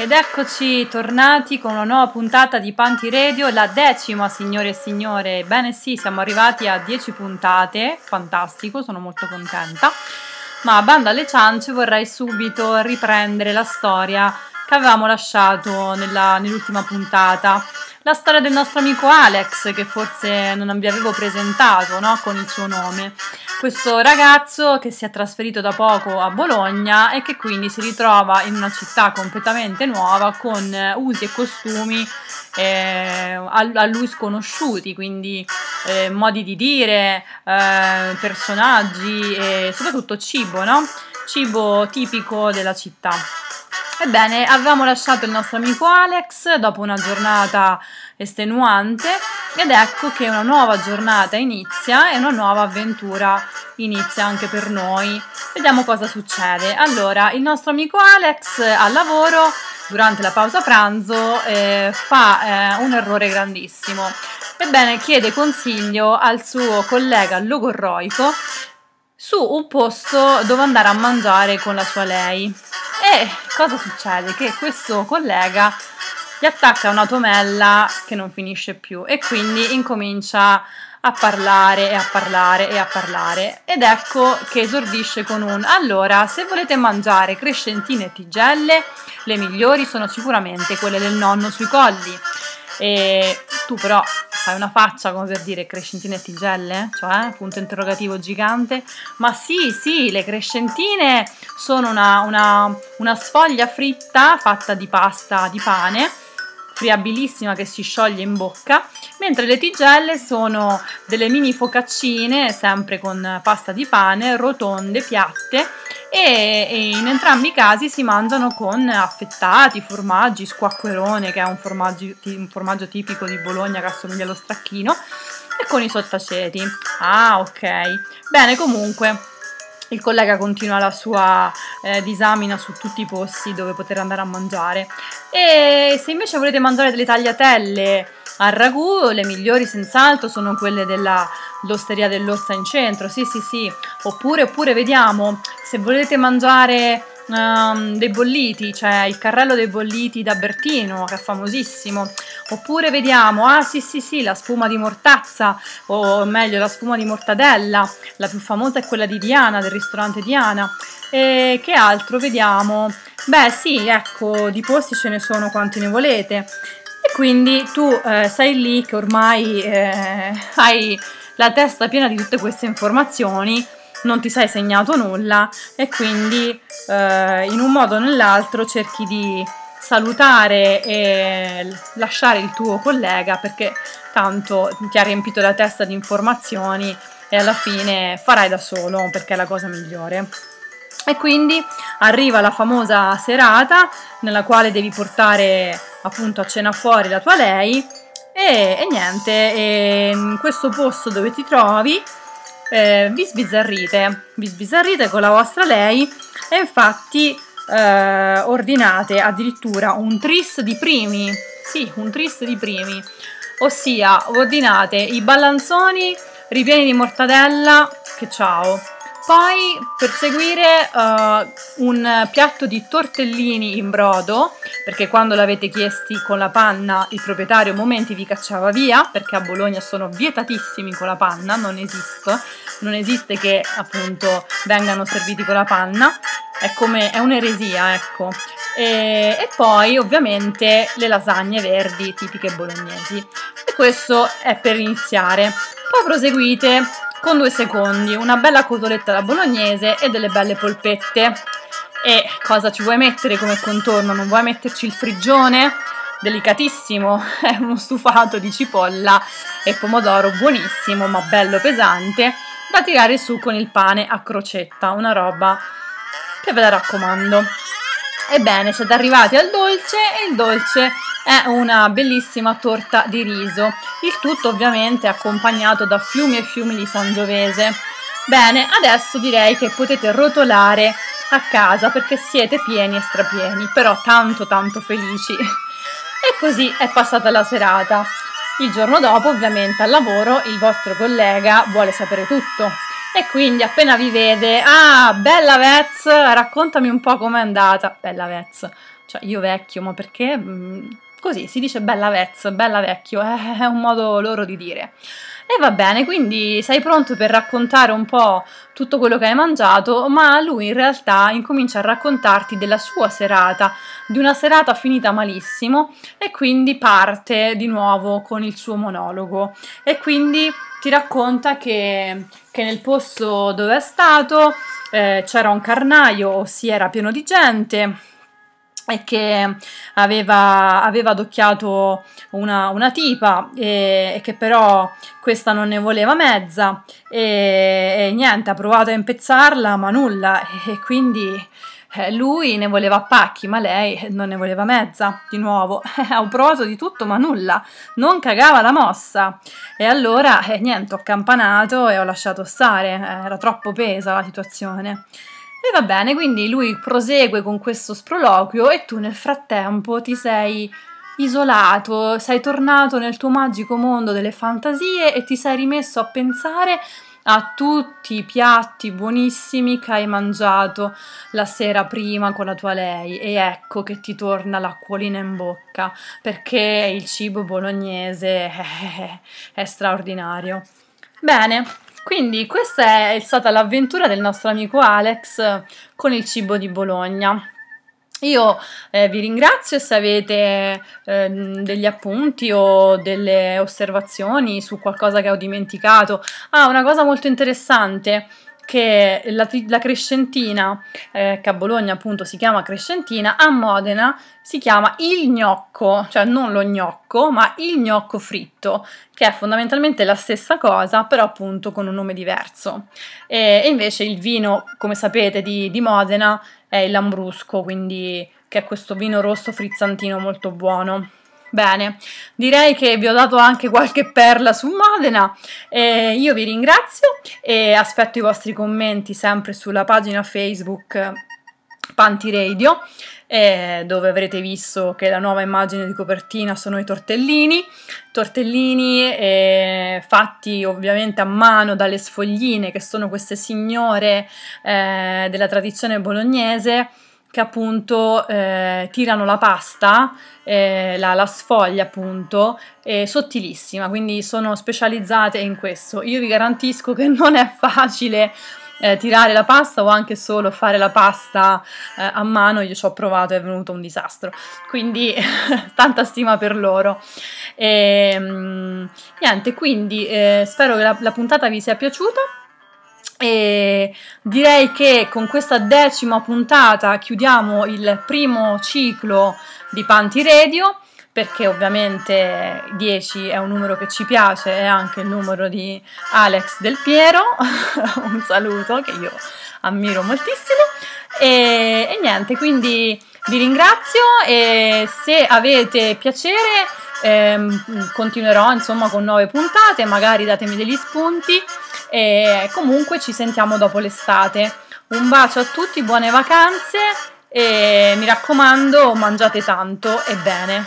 Ed eccoci tornati con una nuova puntata di Panti Radio, la decima signore e signore. Bene sì, siamo arrivati a 10 puntate, fantastico, sono molto contenta. Ma banda alle ciance vorrei subito riprendere la storia che avevamo lasciato nella, nell'ultima puntata. La storia del nostro amico Alex, che forse non vi avevo presentato no? con il suo nome questo ragazzo che si è trasferito da poco a Bologna e che quindi si ritrova in una città completamente nuova con usi e costumi eh, a, lui sconosciuti, quindi eh, modi di dire, eh, personaggi e soprattutto cibo, no? Cibo tipico della città. Ebbene, avevamo lasciato il nostro amico Alex dopo una giornata estenuante ed ecco che una nuova giornata inizia e una nuova avventura inizia anche per noi. Vediamo cosa succede. Allora, il nostro amico Alex al lavoro durante la pausa pranzo eh, fa eh, un errore grandissimo. Ebbene, chiede consiglio al suo collega logorroico su un posto dove andare a mangiare con la sua lei. E cosa succede? Che questo collega gli attacca una tomella che non finisce più e quindi incomincia a parlare e a parlare e a parlare ed ecco che esordisce con un allora se volete mangiare crescentine e tigelle le migliori sono sicuramente quelle del nonno sui colli e tu però fai una faccia come per dire crescentine e tigelle? Cioè, punto interrogativo gigante. Ma sì, sì, le crescentine sono una, una, una sfoglia fritta fatta di pasta di pane friabilissima che si scioglie in bocca, mentre le tigelle sono delle mini focaccine, sempre con pasta di pane, rotonde, piatte e, e in entrambi i casi si mangiano con affettati, formaggi, squacquerone che è un formaggio, un formaggio tipico di Bologna che assomiglia allo stracchino e con i sottaceti. Ah ok, bene comunque il collega continua la sua eh, disamina su tutti i posti dove poter andare a mangiare. E se invece volete mangiare delle tagliatelle al ragù, le migliori senz'altro sono quelle dell'osteria dell'Orsa in centro. Sì, sì, sì. Oppure, oppure vediamo, se volete mangiare um, dei bolliti, cioè il carrello dei bolliti da Bertino, che è famosissimo. Oppure vediamo, ah sì sì sì, la spuma di mortazza, o meglio la spuma di mortadella, la più famosa è quella di Diana, del ristorante Diana. E che altro vediamo? Beh sì, ecco, di posti ce ne sono quanti ne volete. E quindi tu eh, sei lì che ormai eh, hai la testa piena di tutte queste informazioni non ti sei segnato nulla e quindi eh, in un modo o nell'altro cerchi di salutare e lasciare il tuo collega perché tanto ti ha riempito la testa di informazioni e alla fine farai da solo perché è la cosa migliore. E quindi arriva la famosa serata nella quale devi portare appunto a cena fuori la tua lei e, e niente, e in questo posto dove ti trovi eh, vi sbizzarrite, vi sbizzarrite con la vostra lei e infatti eh, ordinate addirittura un tris di primi, sì, un tris di primi, ossia ordinate i ballanzoni ripieni di mortadella, che ciao, poi per seguire uh, un piatto di tortellini in brodo, perché quando l'avete chiesti con la panna il proprietario momenti vi cacciava via, perché a Bologna sono vietatissimi con la panna, non esiste, non esiste che appunto vengano serviti con la panna, è come è un'eresia, ecco. E, e poi ovviamente le lasagne verdi tipiche bolognesi. E questo è per iniziare. Poi proseguite con due secondi, una bella cotoletta alla bolognese e delle belle polpette. E cosa ci vuoi mettere come contorno? Non vuoi metterci il frigione? Delicatissimo, è uno stufato di cipolla e pomodoro buonissimo ma bello pesante da tirare su con il pane a crocetta, una roba che ve la raccomando. Ebbene, siete arrivati al dolce e il dolce è una bellissima torta di riso, il tutto ovviamente accompagnato da fiumi e fiumi di sangiovese. Bene, adesso direi che potete rotolare a casa perché siete pieni e strapieni, però tanto tanto felici. E così è passata la serata. Il giorno dopo, ovviamente al lavoro, il vostro collega vuole sapere tutto. E quindi appena vi vede, ah, bella Vez, raccontami un po' com'è andata. Bella Vez, cioè io vecchio, ma perché? Così si dice bella vez, bella vecchio, è un modo loro di dire. E va bene, quindi sei pronto per raccontare un po' tutto quello che hai mangiato, ma lui in realtà incomincia a raccontarti della sua serata, di una serata finita malissimo e quindi parte di nuovo con il suo monologo e quindi ti racconta che, che nel posto dove è stato eh, c'era un carnaio, ossia era pieno di gente e che aveva, aveva adocchiato una, una tipa e, e, che però questa non ne voleva mezza e, e, niente, ha provato a impezzarla ma nulla e quindi eh, lui ne voleva pacchi ma lei non ne voleva mezza di nuovo, ho provato di tutto ma nulla, non cagava la mossa e allora eh, niente, ho campanato e ho lasciato stare, era troppo pesa la situazione. E va bene, quindi lui prosegue con questo sproloquio e tu nel frattempo ti sei isolato, sei tornato nel tuo magico mondo delle fantasie e ti sei rimesso a pensare a tutti i piatti buonissimi che hai mangiato la sera prima con la tua lei e ecco che ti torna l'acquolina in bocca perché il cibo bolognese è, straordinario. Bene, quindi questa è stata l'avventura del nostro amico Alex con il cibo di Bologna. Io eh, vi ringrazio se avete eh, degli appunti o delle osservazioni su qualcosa che ho dimenticato. Ah, una cosa molto interessante che la, la Crescentina, eh, che a Bologna appunto si chiama Crescentina, a Modena si chiama il gnocco, cioè non lo gnocco, ma il gnocco fritto, che è fondamentalmente la stessa cosa, però appunto con un nome diverso. E, e invece il vino, come sapete, di, di Modena è il Lambrusco, quindi che è questo vino rosso frizzantino molto buono. Bene, direi che vi ho dato anche qualche perla su Modena. Eh, io vi ringrazio e aspetto i vostri commenti sempre sulla pagina Facebook Panti Radio, eh, dove avrete visto che la nuova immagine di copertina sono i tortellini. Tortellini eh, fatti ovviamente a mano dalle sfogline, che sono queste signore eh, della tradizione bolognese che appunto eh, tirano la pasta, eh, la, la, sfoglia appunto, è sottilissima, quindi sono specializzate in questo. Io vi garantisco che non è facile eh, tirare la pasta o anche solo fare la pasta eh, a mano, io ci ho provato e è venuto un disastro, quindi tanta stima per loro. E, ehm, niente, quindi eh, spero che la, la puntata vi sia piaciuta. E direi che con questa decima puntata chiudiamo il primo ciclo di Panti Radio perché ovviamente 10 è un numero che ci piace, è anche il numero di Alex Del Piero, un saluto che io ammiro moltissimo. E, e niente, quindi vi ringrazio e se avete piacere ehm, continuerò insomma con nuove puntate, magari datemi degli spunti e comunque ci sentiamo dopo l'estate. Un bacio a tutti, buone vacanze e mi raccomando mangiate tanto e bene.